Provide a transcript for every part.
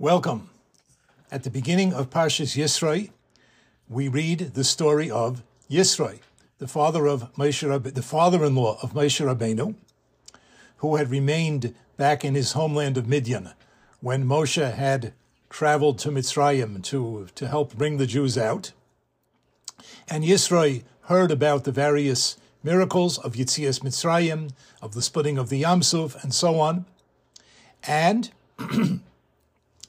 Welcome. At the beginning of Parshas Yisroi, we read the story of Yisroi, the father of Moshe, the father-in-law of Moshe Rabbeinu, who had remained back in his homeland of Midian when Moshe had traveled to Mitzrayim to, to help bring the Jews out. And Yisroi heard about the various miracles of Yitzias Mitzrayim, of the splitting of the Yamsuf, and so on. And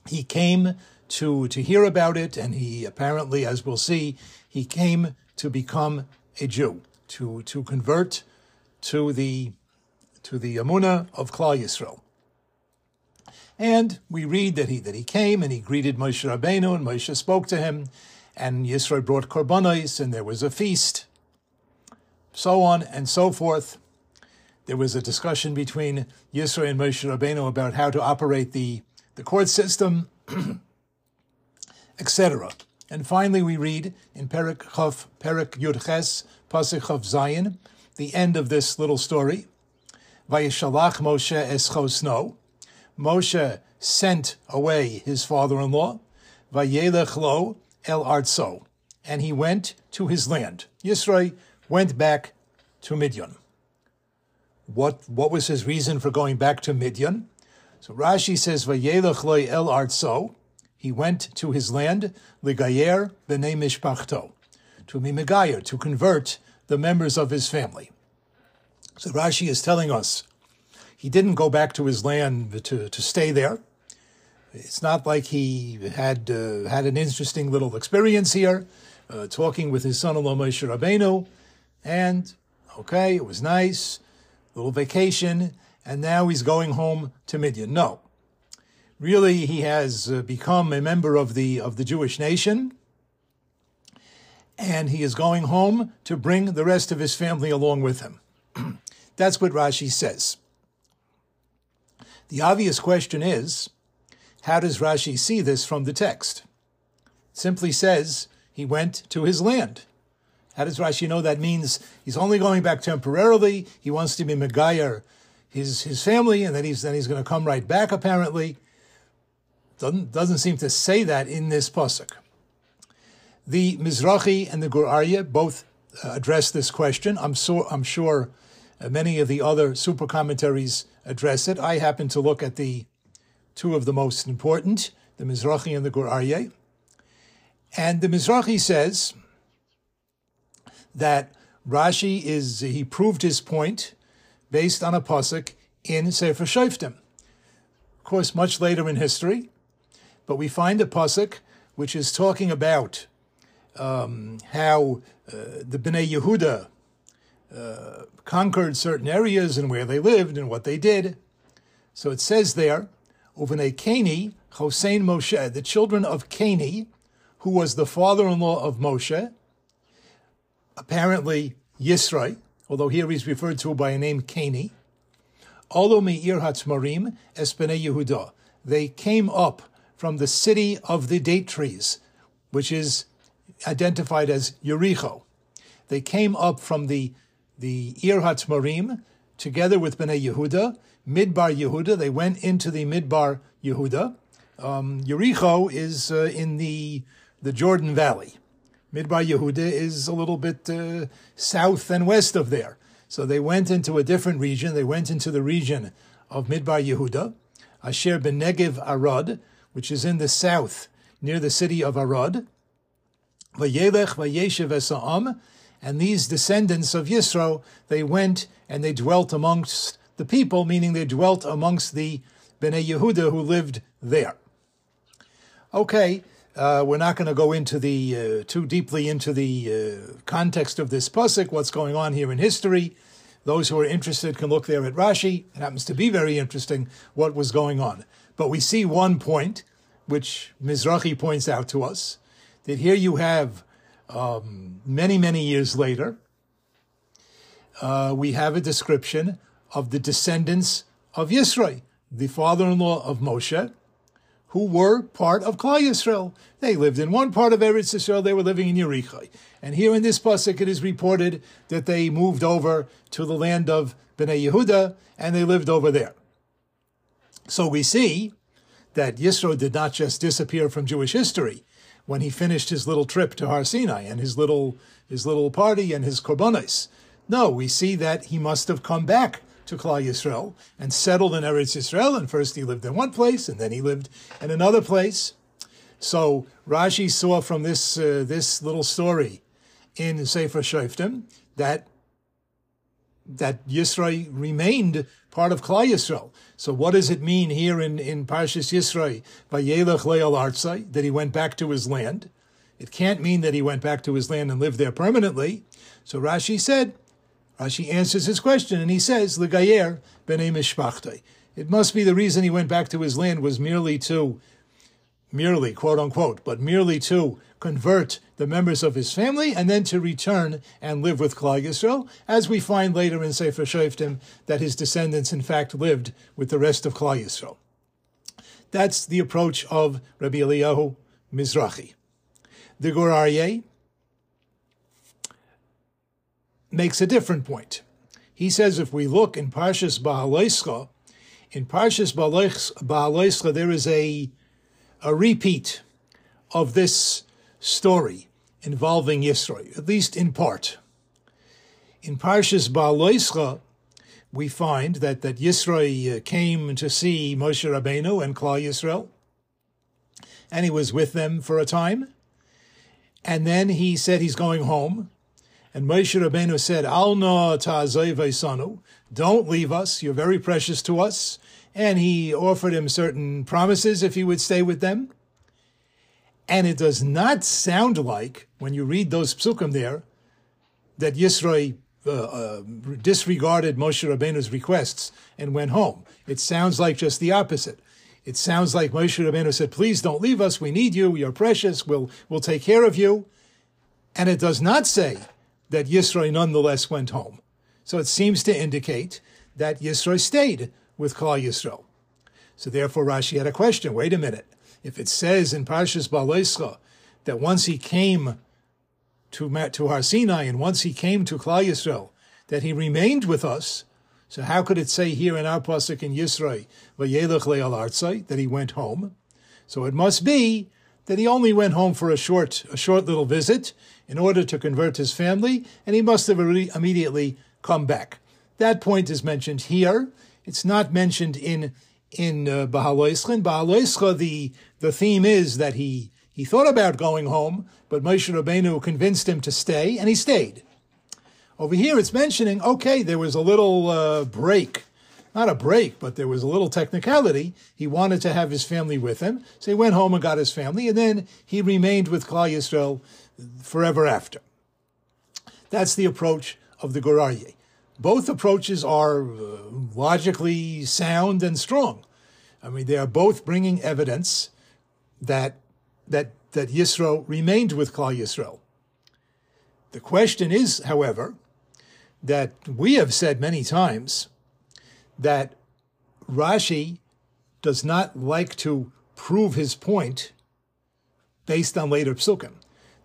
he came to, to hear about it, and he apparently, as we'll see, he came to become a Jew, to, to convert to the, to the Amunah of Klal Yisrael. And we read that he, that he came and he greeted Moshe Rabbeinu, and Moshe spoke to him, and Yisro brought korbanos, and there was a feast, so on and so forth. There was a discussion between Yisro and Moshe Rabbeinu about how to operate the, the court system, etc. And finally, we read in Perik Chav, Perik Yud Ches, Pasuk Chav Zayin, the end of this little story. Vayishalach Moshe eschosno. Moshe sent away his father-in-law. Vayelech lo el artso. And he went to his land. Yisro went back to Midian. What, what was his reason for going back to Midian? So Rashi says, Vayelech lo el artso. He went to his land, Ligayer b'nei mishpachto, to be Megayer, to convert the members of his family. So Rashi is telling us he didn't go back to his land to, to stay there. It's not like he had uh, had an interesting little experience here, uh, talking with his son-in-law Moshe Rabbeinu, and okay, it was nice, little vacation, and now he's going home to Midian. No, really, he has uh, become a member of the of the Jewish nation, and he is going home to bring the rest of his family along with him. That's what Rashi says. The obvious question is, how does Rashi see this from the text? It simply says he went to his land. How does Rashi know that means he's only going back temporarily? He wants to be Megayer, his his family, and then he's then he's going to come right back. Apparently, doesn't doesn't seem to say that in this pasuk. The Mizrahi and the Aryeh both uh, address this question. I'm so I'm sure many of the other super commentaries address it. I happen to look at the two of the most important, the Mizrahi and the Aryeh. And the Mizrahi says that Rashi is, he proved his point based on a pasuk in Sefer Shoftim. Of course, much later in history, but we find a pasuk which is talking about um, how uh, the Bnei Yehuda uh, conquered certain areas and where they lived and what they did. So it says there, Uvnei Keni, Chosein Moshe, the children of Keni, who was the father-in-law of Moshe, apparently Yisrai, although here he's referred to by a name Keni, Olo Meir Hatzmarim Espene Yehuda. They came up from the city of the date trees, which is identified as Yericho. They came up from the the Ir Hatzmarim, together with Bnei Yehuda, Midbar Yehuda. They went into the Midbar Yehuda. Um, Yericho is uh, in the the Jordan Valley. Midbar Yehuda is a little bit uh, south and west of there. So they went into a different region. They went into the region of Midbar Yehuda, Asher ben Negev Arad, which is in the south near the city of Arad. Vayelech vayeshev esa'am, and these descendants of Yisro, they went and they dwelt amongst the people, meaning they dwelt amongst the Bnei Yehuda who lived there. Okay, uh, we're not going to go into the uh, too deeply into the uh, context of this pasuk, what's going on here in history. Those who are interested can look there at Rashi. It happens to be very interesting what was going on. But we see one point, which Mizrahi points out to us, that here you have um, many, many years later, uh, we have a description of the descendants of Yisro, the father-in-law of Moshe, who were part of Klal Yisrael. They lived in one part of Eretz Yisrael. They were living in Yericho. And here in this pasuk, it is reported that they moved over to the land of Bnei Yehuda, and they lived over there. So we see that Yisro did not just disappear from Jewish history when he finished his little trip to Har Sinai and his little his little party and his korbanos. No, we see that he must have come back to Klal Yisrael and settled in Eretz Yisrael. And first he lived in one place, and then he lived in another place. So Rashi saw from this uh, this little story in Sefer Shoftim that that Yisro remained part of Klal Yisrael. So what does it mean here in, in Parshas Yisro, Vayelech Leal Artsai, that he went back to his land? It can't mean that he went back to his land and lived there permanently. So Rashi said, Rashi answers his question and he says, L'gayer b'nei mishpachtei. It must be the reason he went back to his land was merely to, merely, quote unquote, but merely to convert the members of his family and then to return and live with Klal Yisrael, as we find later in Sefer Shoftim that his descendants in fact lived with the rest of Klal Yisrael. That's the approach of Rabbi Eliyahu Mizrahi. The Gur Aryeh makes a different point. He says if we look in Parshas Bahaloischa, in Parshas Bahaloischa there is a, a repeat of this story involving Yisro, at least in part. In Parshas Bahaloischa, we find that, that Yisro uh, came to see Moshe Rabbeinu and Klal Yisrael, and he was with them for a time. And then he said he's going home. And Moshe Rabbeinu said, Al na sanu, don't leave us, you're very precious to us. And he offered him certain promises if he would stay with them. And it does not sound like, when you read those psukim there, that Yisro uh, uh, disregarded Moshe Rabbeinu's requests and went home. It sounds like just the opposite. It sounds like Moshe Rabbeinu said, please don't leave us. We need you. You're precious. We'll, we'll take care of you. And it does not say that Yisro nonetheless went home. So it seems to indicate that Yisro stayed with Klal Yisrael. So therefore Rashi had a question. Wait a minute. If it says in Parshas Balescha that once he came to, to Har Sinai and once he came to Klal Yisrael, that he remained with us, so how could it say here in our pasuk in Yisrael, "Vayelech le'al artzai," that he went home? So it must be that he only went home for a short, a short little visit in order to convert his family, and he must have immediately come back. That point is mentioned here. It's not mentioned in in uh, Bahaloischa. In the the theme is that he he thought about going home, but Moshe Rabbeinu convinced him to stay, and he stayed. Over here, it's mentioning, okay, there was a little uh, break. Not a break, but there was a little technicality. He wanted to have his family with him, so he went home and got his family, and then he remained with Klal Yisrael forever after. That's the approach of the Gur Both approaches are uh, logically sound and strong. I mean, they are both bringing evidence that that that Yisro remained with Klal Yisro. The question is, however, that we have said many times that Rashi does not like to prove his point based on later psukim,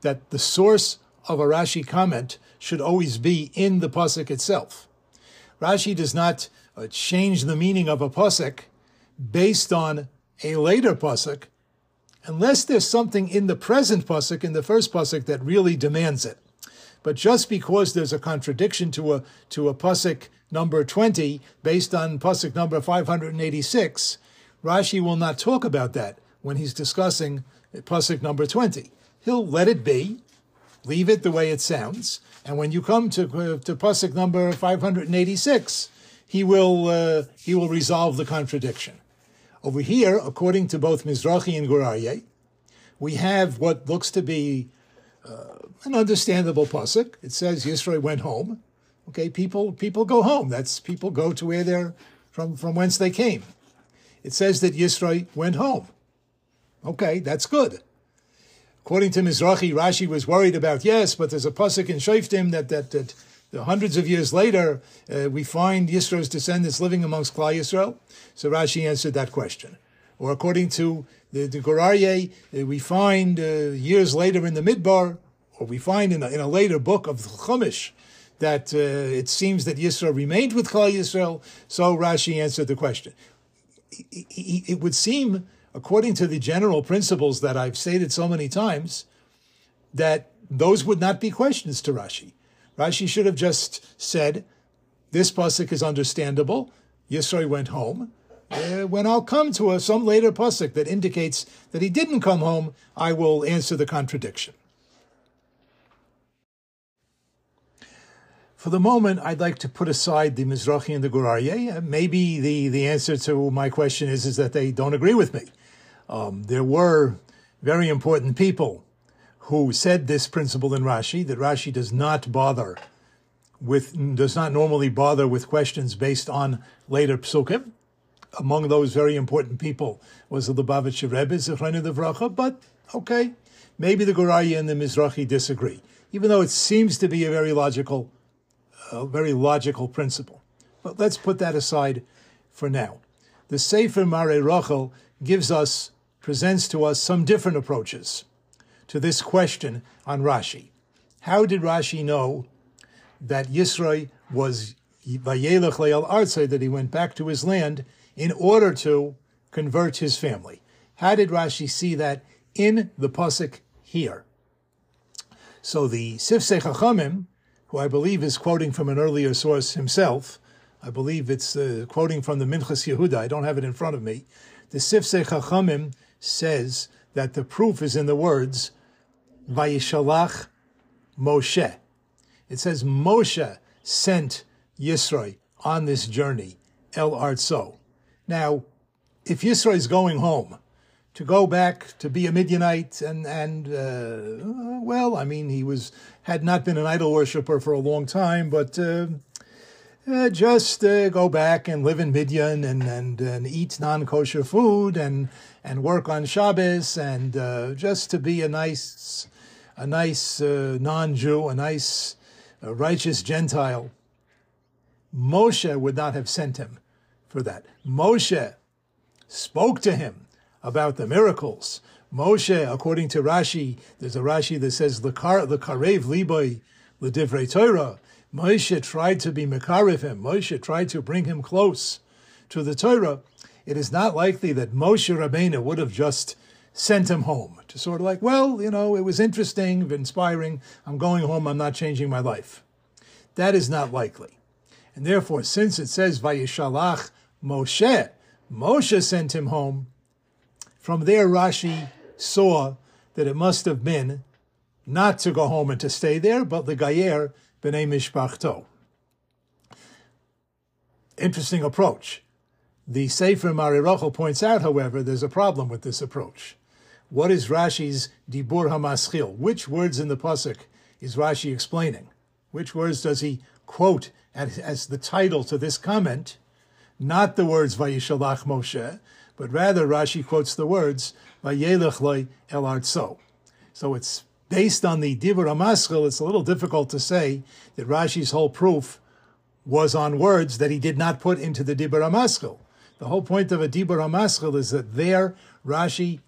that the source of a Rashi comment should always be in the pasuk itself. Rashi does not uh, change the meaning of a pasuk based on a later pasuk, unless there's something in the present pasuk, in the first pasuk, that really demands it. But just because there's a contradiction to a to a pasuk number 20 based on pasuk number 586, Rashi will not talk about that when he's discussing pasuk number 20. He'll let it be, leave it the way it sounds, and when you come to uh, to pasuk number 586, he will uh, he will resolve the contradiction. Over here, according to both Mizrahi and Gur Aryeh, we have what looks to be uh, an understandable pasuk. It says Yisro went home. Okay, people people go home. That's people go to where they're from from whence they came. It says that Yisro went home. Okay, that's good. According to Mizrahi, Rashi was worried about yes, but there's a pasuk in Shoftim that that, that hundreds of years later uh, we find Yisro's descendants living amongst Klal Yisrael. So Rashi answered that question. Or according to the, the Gur Aryeh, uh, we find uh, years later in the Midbar or we find in a, in a later book of Chumash that uh, it seems that Yisro remained with Klal Yisrael. So Rashi answered the question. It would seem according to the general principles that I've stated so many times, that those would not be questions to Rashi. Rashi should have just said, this pasuk is understandable. Yisro went home. Uh, when I'll come to a, some later pasuk that indicates that he didn't come home, I will answer the contradiction. For the moment, I'd like to put aside the Mizrahi and the Gur Aryeh. Uh, maybe the, the answer to my question is, is that they don't agree with me. Um, there were very important people who said this principle in Rashi, that Rashi does not bother with, does not normally bother with questions based on later psukim. Among those very important people was the Lubavitcher Rebbe, Zechrani Vracha, but okay, maybe the Gur Aryeh and the Mizrahi disagree, even though it seems to be a very logical, very logical principle. But let's put that aside for now. The Sefer Mare Rachel gives us, presents to us some different approaches to this question on Rashi. How did Rashi know that Yisro was Vayelech Leal Artsai, that he went back to his land in order to convert his family. How did Rashi see that in the pasuk here? So the Sifsei Chachamim, who I believe is quoting from an earlier source himself, I believe it's uh, quoting from the Minchas Yehuda. I don't have it in front of me. The Sifsei Chachamim says that the proof is in the words Vayishalach Moshe. It says Moshe sent Yisro on this journey, El Artso. Now, if Yisro is going home to go back to be a Midianite and and uh, well, I mean, he was had not been an idol worshiper for a long time, but uh, uh, just uh, go back and live in Midian and and, and eat non kosher food and and work on Shabbos and uh, just to be a nice a nice uh, non Jew, a nice righteous Gentile. Moshe would not have sent him for that. Moshe spoke to him about the miracles. Moshe, according to Rashi, there's a Rashi that says, L'karev liboy Divrei Torah. Moshe tried to be mekarev him. Moshe tried to bring him close to the Torah. It is not likely that Moshe Rabbeinu would have just sent him home to sort of like, well, you know, it was interesting, inspiring. I'm going home. I'm not changing my life. That is not likely. And therefore, since it says Vayishalach Moshe, Moshe sent him home, from there Rashi saw that it must have been not to go home and to stay there, but the Gayer b'nei mishpachto. Interesting approach. The Sefer Marirachel points out, however, there's a problem with this approach. What is Rashi's Dibur HaMaschil? Which words in the Pasuk is Rashi explaining? Which words does he quote as, as the title to this comment? Not the words Vayishalach Moshe, but rather Rashi quotes the words Vayelech loy el artso. So it's based on the Dibur HaMaschil, it's a little difficult to say that Rashi's whole proof was on words that he did not put into the Dibur HaMaschil. The whole point of a Dibur HaMaschil is that there Rashi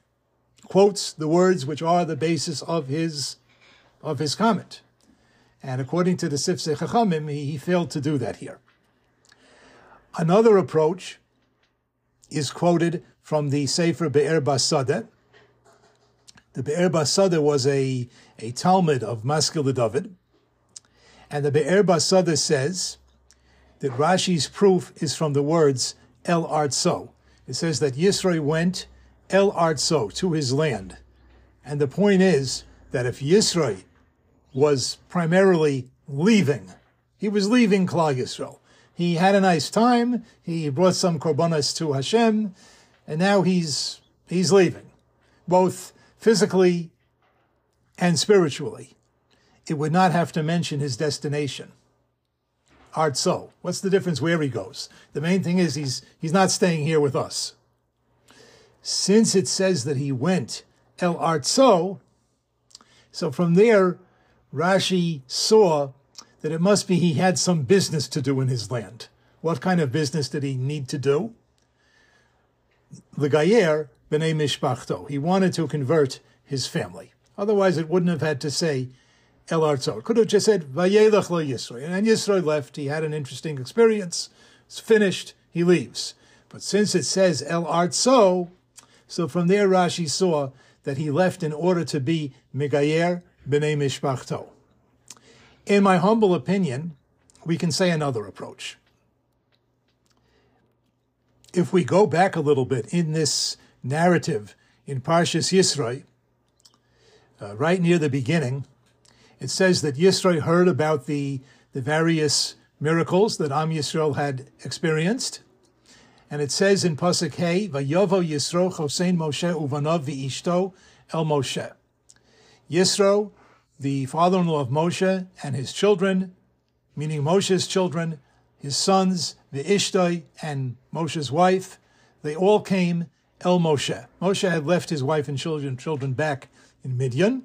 quotes the words which are the basis of his of his comment. And according to the Sifsei Chachamim, he, he failed to do that here. Another approach is quoted from the Sefer Be'er Basadeh. The Be'er Basadeh was a, a Talmud of Maskil David. And the Be'er Basadeh says that Rashi's proof is from the words El Artso. It says that Yisro went El Artso, to his land. And the point is that if Yisro was primarily leaving. He was leaving Klal Yisrael. He had a nice time. He brought some korbanos to Hashem, and now he's he's leaving, both physically and spiritually. It would not have to mention his destination. Art so. What's the difference where he goes? The main thing is he's he's not staying here with us. Since it says that he went El Artso, so from there Rashi saw that it must be he had some business to do in his land. What kind of business did he need to do? The Gayer b'nei mishpachto. He wanted to convert his family. Otherwise, it wouldn't have had to say El Arzo. It could have just said Vayelech lo Yisro. And Yisro left. He had an interesting experience. It's finished. He leaves. But since it says El Arzo, So from there, Rashi saw that he left in order to be Megayer B'nai Mishpachto. In my humble opinion, we can say another approach. If we go back a little bit in this narrative in Parshas Yisro, uh, right near the beginning, it says that Yisro heard about the, the various miracles that Am Yisrael had experienced. And it says in Pasuk Hey, Vayovo Yisro Chosein Moshe Uvanav V'ishto El Moshe. Yisro, the father-in-law of Moshe, and his children, meaning Moshe's children, his sons, the Ishtoi, and Moshe's wife, they all came El Moshe. Moshe had left his wife and children, children back in Midian,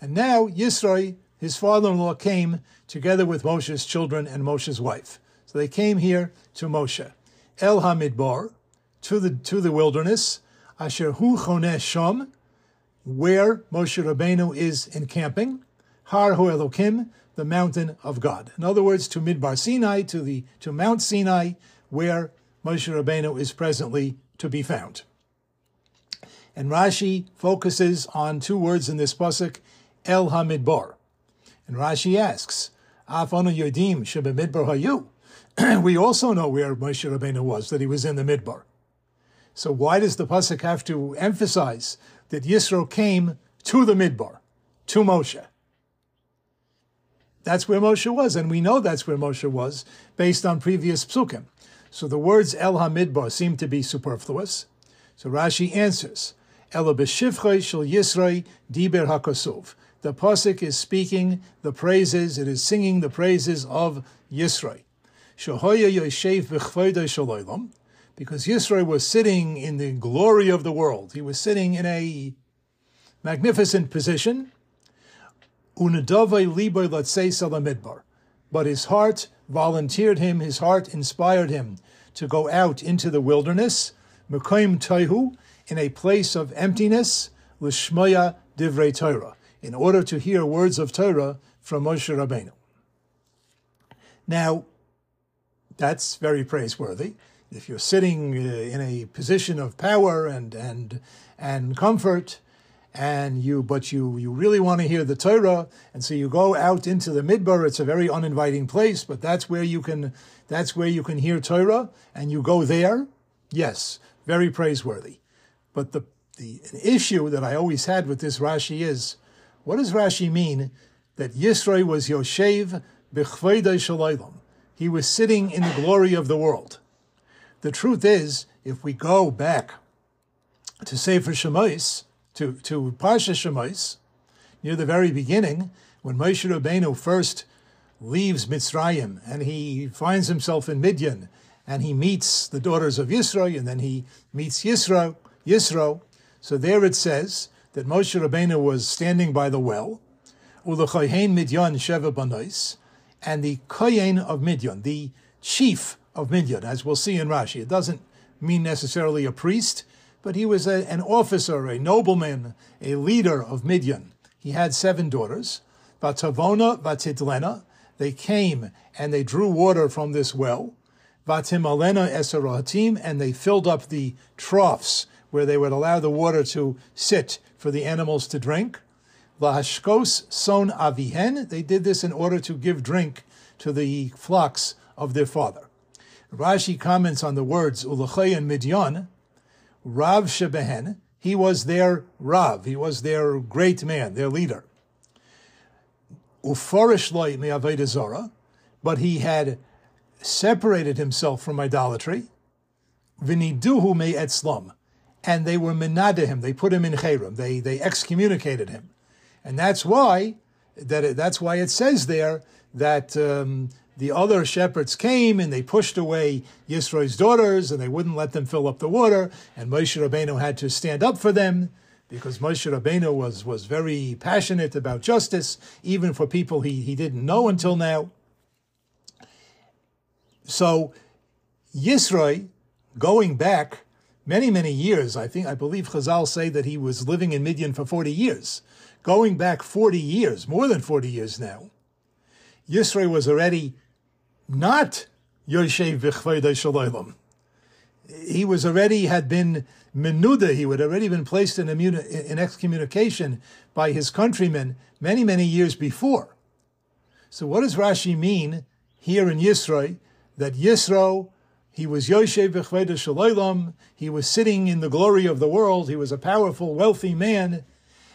and now Yisroi, his father-in-law, came together with Moshe's children and Moshe's wife. So they came here to Moshe. El Hamidbar, to the to the wilderness, Asher Hu Choneh Shom, where Moshe Rabbeinu is encamping, Har Hu Elokim, the mountain of God. In other words, to Midbar Sinai, to the to Mount Sinai, where Moshe Rabbeinu is presently to be found. And Rashi focuses on two words in this pasuk, El Hamidbar. And Rashi asks, Afanu Yodim Shebemidbar Hayu. We also know where Moshe Rabbeinu was, that he was in the Midbar. So why does the pasuk have to emphasize that Yisro came to the Midbar, to Moshe? That's where Moshe was, and we know that's where Moshe was based on previous psukim. So the words El Hamidbar seem to be superfluous. So Rashi answers, Ela b'shivchay shel Yisroi diber hakosov. The pasuk is speaking the praises, it is singing the praises of Yisroi. Shehoya yoshev b'chvoidoi shalolam, because Yisroi was sitting in the glory of the world. He was sitting in a magnificent position. Unadovai liboy latzei salamidbar. But his heart volunteered him, his heart inspired him to go out into the wilderness, Mekoim Toihu, in a place of emptiness, Lishmoya Divrei Torah, in order to hear words of Torah from Moshe Rabbeinu. Now, that's very praiseworthy. If you're sitting uh, in a position of power and and and comfort, and you but you you really want to hear the Torah, and so you go out into the midbar. It's a very uninviting place, but that's where you can that's where you can hear Torah, and you go there. Yes, very praiseworthy. But the the issue that I always had with this Rashi is, what does Rashi mean that Yisro was Yoshev b'chveidei shalaylam? He was sitting in the glory of the world. The truth is, if we go back to Sefer Shemais, to, to Parsha Shemais, near the very beginning, when Moshe Rabbeinu first leaves Mitzrayim and he finds himself in Midian and he meets the daughters of Yisro and then he meets Yisro, Yisro. So there it says that Moshe Rabbeinu was standing by the well, Ulechohen Midyan Sheva Banais, and the Kohen of Midian, the chief of Midian, as we'll see in Rashi. It doesn't mean necessarily a priest, but he was a, an officer, a nobleman, a leader of Midian. He had seven daughters. Vatavona, Vatidlena, they came and they drew water from this well. Vatimalena Esarahatim, and they filled up the troughs where they would allow the water to sit for the animals to drink. Lahashkos son avihen, they did this in order to give drink to the flocks of their father. Rashi comments on the words Ulechohen Midyan, Rav Shebehen, he was their Rav, he was their great man, their leader. Ufarish loy but he had separated himself from idolatry. Viniduhu me'etzlam, and they were menada him, they put him in cherim, they, they excommunicated him. And that's why, that that's why it says there that um, the other shepherds came and they pushed away Yisro's daughters and they wouldn't let them fill up the water. And Moshe Rabbeinu had to stand up for them because Moshe Rabbeinu was, was very passionate about justice, even for people he, he didn't know until now. So Yisro, going back many, many years, I think, I believe Chazal say that he was living in Midian for 40 years. Going back 40 years, more than 40 years now, Yisro was already not Yoshev V'chvayda Shalaylam. He was already had been Menuda, he would already been placed in, in excommunication by his countrymen many, many years before. So what does Rashi mean here in Yisro that Yisro, he was Yoshev Bechveda Shalom, he was sitting in the glory of the world, he was a powerful, wealthy man,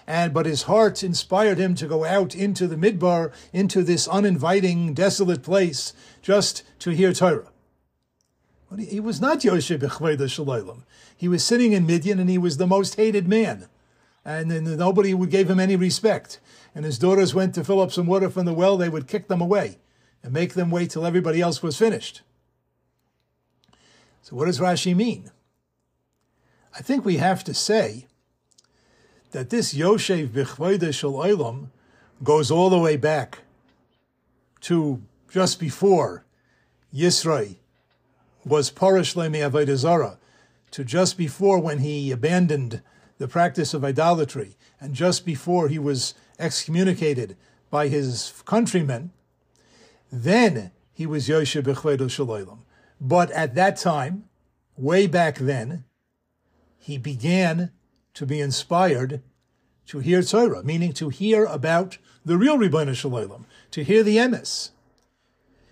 and but his heart inspired him to go out into the midbar, into this uninviting, desolate place, just to hear Torah. But he was not Yoshev Bechveda Shalom. He was sitting in Midian, and he was the most hated man, and, and nobody would give him any respect. And his daughters went to fill up some water from the well; they would kick them away and make them wait till everybody else was finished. So, what does Rashi mean? I think we have to say that this Yoshev Bichvoide Shel Olam goes all the way back to just before Yisroi was Parish Lemi Avodah to just before when he abandoned the practice of idolatry, and just before he was excommunicated by his countrymen, then he was Yoshe Bechvedo Shalolim. But at that time, way back then, he began to be inspired to hear Torah, meaning to hear about the real Ribono Shel Olam, to hear the emes.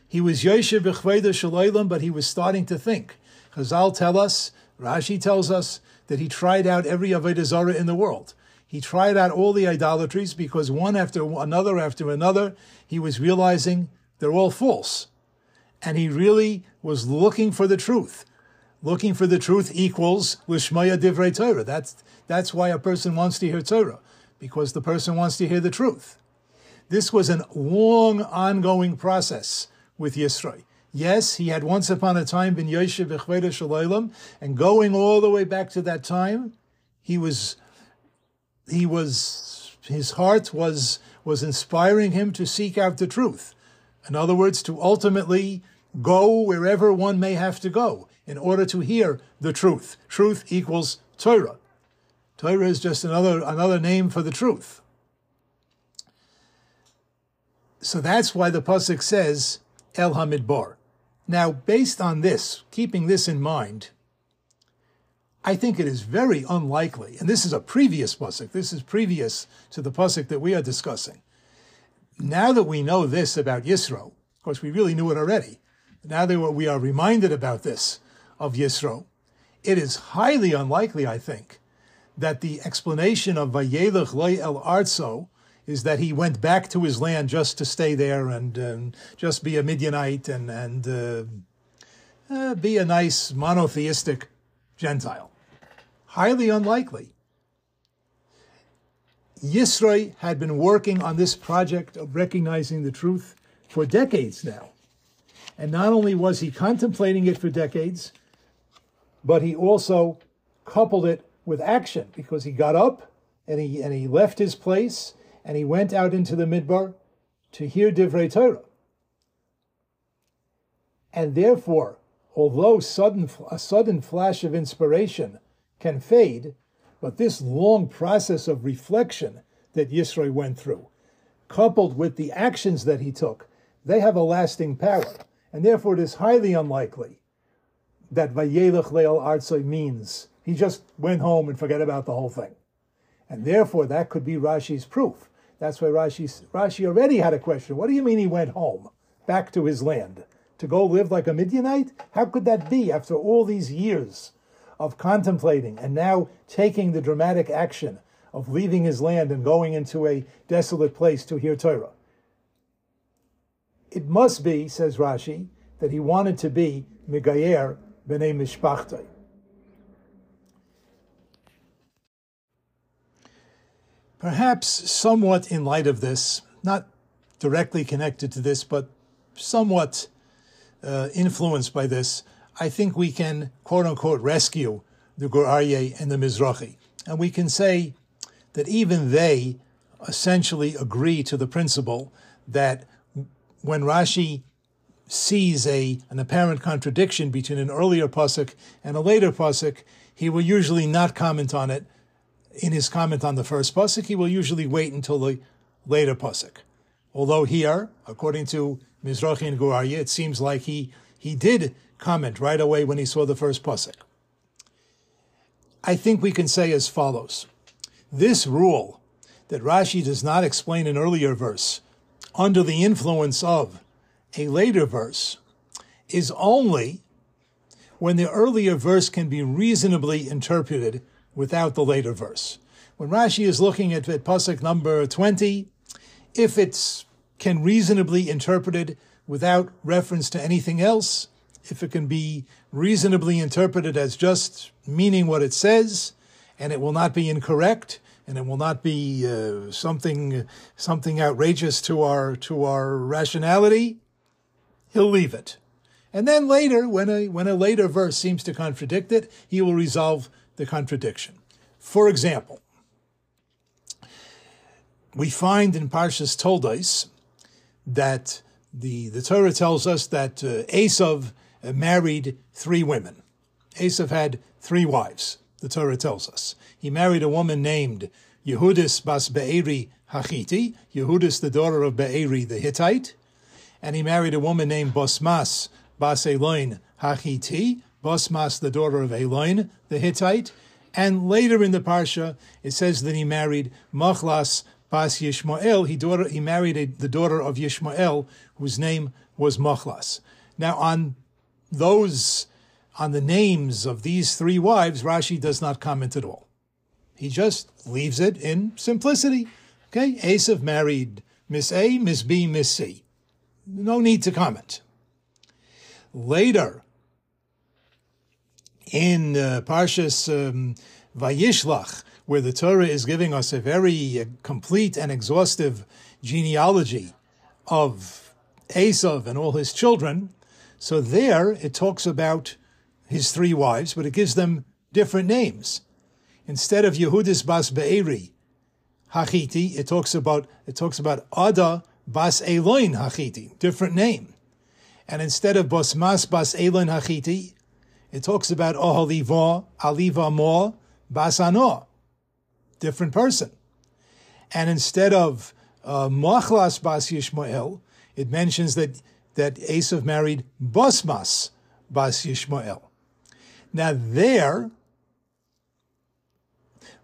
He was Yoshe Bechvedo Shalom, but he was starting to think. Chazal tell us, Rashi tells us, that he tried out every Avodah Zarah in the world. He tried out all the idolatries because one after another after another, he was realizing they're all false. And he really was looking for the truth. Looking for the truth equals Lishmaya Divrei Torah. That's, that's why a person wants to hear Torah, because the person wants to hear the truth. This was a long, ongoing process with Yisro. Yes, he had once upon a time been Yoshev Bechveda Shalom, and going all the way back to that time, he was, he was, his heart was, was inspiring him to seek out the truth. In other words, to ultimately go wherever one may have to go in order to hear the truth. Truth equals Torah. Torah is just another, another name for the truth. So that's why the Pasuk says, El Hamidbar. Now, based on this, keeping this in mind, I think it is very unlikely, and this is a previous Pasuk, this is previous to the Pasuk that we are discussing, now that we know this about Yisro, of course, we really knew it already. Now that we are reminded about this of Yisro, it is highly unlikely, I think, that the explanation of Vayelech Loy El Arzo is that he went back to his land just to stay there and, and just be a Midianite and, and uh, uh, be a nice monotheistic Gentile. Highly unlikely. Yisroi had been working on this project of recognizing the truth for decades now. And not only was he contemplating it for decades, but he also coupled it with action because he got up and he, and he left his place and he went out into the midbar to hear Divrei Torah. And therefore, although sudden, a sudden flash of inspiration can fade, but this long process of reflection that Yisro went through, coupled with the actions that he took, they have a lasting power. And therefore, it is highly unlikely that Vayelech Leal Artsoi means he just went home and forget about the whole thing. And therefore, that could be Rashi's proof. That's why Rashi, Rashi already had a question. What do you mean he went home, back to his land, to go live like a Midianite? How could that be after all these years of contemplating and now taking the dramatic action of leaving his land and going into a desolate place to hear Torah. It must be, says Rashi, that he wanted to be Megayer b'nei Mishpachtei. Perhaps somewhat in light of this, not directly connected to this, but somewhat uh, influenced by this, I think we can, quote unquote, rescue the Gur and the Mizrahi. And we can say that even they essentially agree to the principle that when Rashi sees a, an apparent contradiction between an earlier pasuk and a later pasuk, he will usually not comment on it in his comment on the first pasuk. He will usually wait until the later pasuk. Although here, according to Mizrahi and Gur Aryeh, it seems like he, he did comment right away when he saw the first pasuk. I think we can say as follows. This rule that Rashi does not explain an earlier verse under the influence of a later verse is only when the earlier verse can be reasonably interpreted without the later verse. When Rashi is looking at, at number 20, if it can reasonably interpreted without reference to anything else, if it can be reasonably interpreted as just meaning what it says, and it will not be incorrect, and it will not be uh, something something outrageous to our to our rationality, he'll leave it. And then later, when a when a later verse seems to contradict it, he will resolve the contradiction. For example, we find in Parshas Toldos that the, the Torah tells us that uh, Esav uh, married three women. Esav had three wives, the Torah tells us. He married a woman named Yehudis bas Be'eri Hachiti, Yehudis the daughter of Be'eri the Hittite, and he married a woman named Bosmas bas Eloin Hachiti, Bosmas the daughter of Eloin the Hittite, and later in the parsha it says that he married Machlas bas Yishmael. He daughter he married a, the daughter of Yishmael, whose name was Machlas. Now on those on the names of these three wives, Rashi does not comment at all. He just leaves it in simplicity. Okay, Esav married Miss A, Miss B, Miss C. No need to comment. Later, in uh, Parshas um, Vayishlach, where the Torah is giving us a very uh, complete and exhaustive genealogy of Esav and all his children, so there it talks about his three wives, but it gives them different names. Instead of Yehudis bas Be'eri Hachiti, it talks about it talks about Ada bas Eloin Hachiti, different name. And instead of Bosmas bas Eloin Hachiti, it talks about Ohaliva, Aliva Mo, bas Ano, different person. And instead of uh, Machlas bas Yishmael, it mentions that that Esav married Bosmas bas Yishmael. Now there,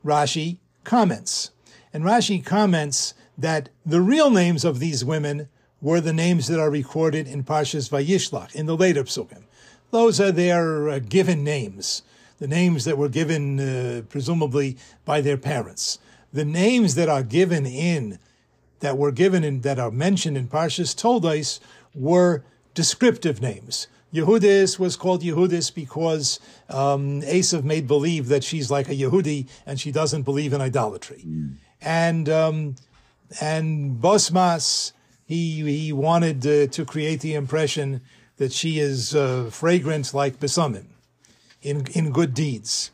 Rashi comments. And Rashi comments that the real names of these women were the names that are recorded in Parshas Vayishlach, in the later psukim. Those are their uh, given names, the names that were given uh, presumably by their parents. The names that are given in, that were given in, that are mentioned in Parshas Toldos were descriptive names. Yehudis was called Yehudis because um, Esav made believe that she's like a Yehudi and she doesn't believe in idolatry. Mm. And um, and Bosmas, he he wanted uh, to create the impression that she is uh, fragrant like Besamim in in good deeds.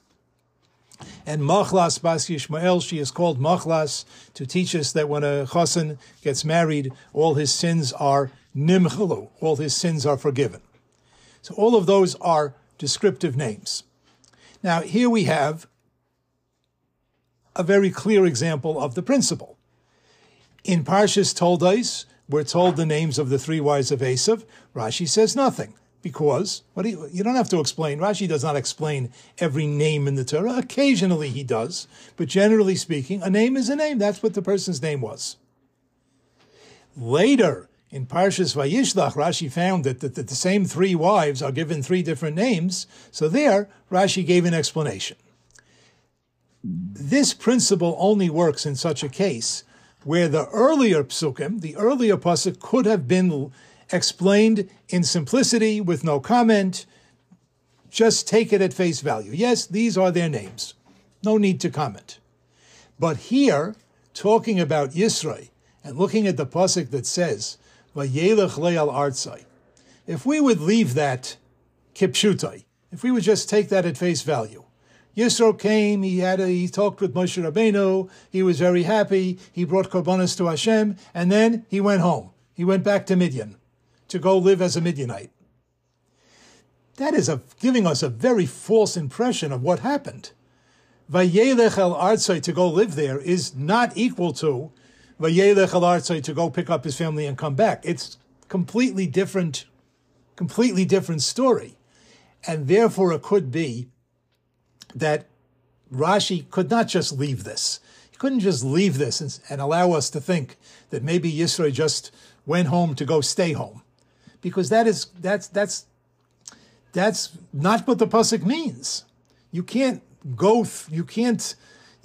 And Machlas Bas Yishmael, she is called Machlas to teach us that when a chassan gets married, all his sins are nimchalu, all his sins are forgiven. So all of those are descriptive names. Now here we have a very clear example of the principle. In Parshas Toldos, we're told the names of the three wives of Esav. Rashi says nothing because what do you, you don't have to explain. Rashi does not explain every name in the Torah. Occasionally he does, but generally speaking, a name is a name. That's what the person's name was. Later, in Parshas Vayishlach, Rashi found that, that, that the same three wives are given three different names. So there, Rashi gave an explanation. This principle only works in such a case where the earlier psukim, the earlier pasuk, could have been explained in simplicity with no comment. Just take it at face value. Yes, these are their names. No need to comment. But here, talking about Yisrael and looking at the pasuk that says. If we would leave that kipshutai, if we would just take that at face value, Yisro came, he had a, he talked with Moshe Rabbeinu, he was very happy, he brought korbanos to Hashem, and then he went home. He went back to Midian to go live as a Midianite. That is a, giving us a very false impression of what happened. Vayelech el to go live there is not equal to to go pick up his family and come back. It's completely different, completely different story. And therefore it could be that Rashi could not just leave this. He couldn't just leave this and, and allow us to think that maybe Yisro just went home to go stay home, because that is that's that's that's not what the pasuk means. You can't go. You can't.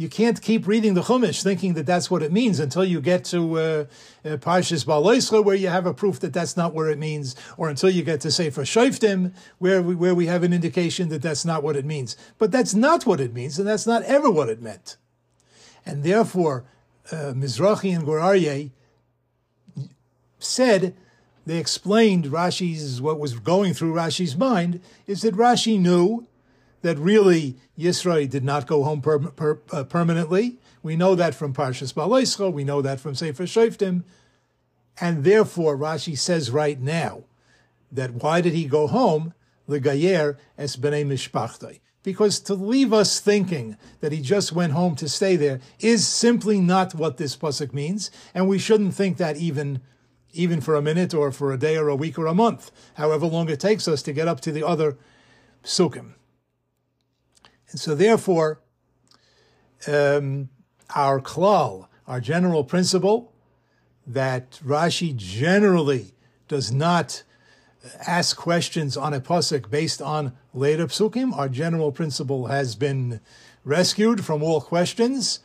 You can't keep reading the Chumash thinking that that's what it means until you get to uh, uh, Parshas Beha'aloscha, where you have a proof that that's not what it means, or until you get to Sefer Shoftim, where we, where we have an indication that that's not what it means. But that's not what it means, and that's not ever what it meant. And therefore, uh, Mizrahi and Gur Aryeh said they explained Rashi's what was going through Rashi's mind is that Rashi knew that really Yisro did not go home per, per, uh, permanently. We know that from Parshas Beha'aloscha, we know that from Sefer Shoftim, and therefore Rashi says right now that why did he go home? Legayer es b'nei mishpachtei. Because to leave us thinking that he just went home to stay there is simply not what this pasuk means, and we shouldn't think that even even for a minute or for a day or a week or a month, however long it takes us to get up to the other psukim. And so, therefore, um, our klal, our general principle, that Rashi generally does not ask questions on a pasuk based on later psukim. Our general principle has been rescued from all questions,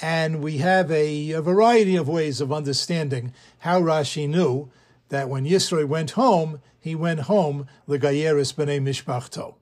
and we have a, a variety of ways of understanding how Rashi knew that when Yisro went home, he went home, the Gayeris b'nei mishpachto.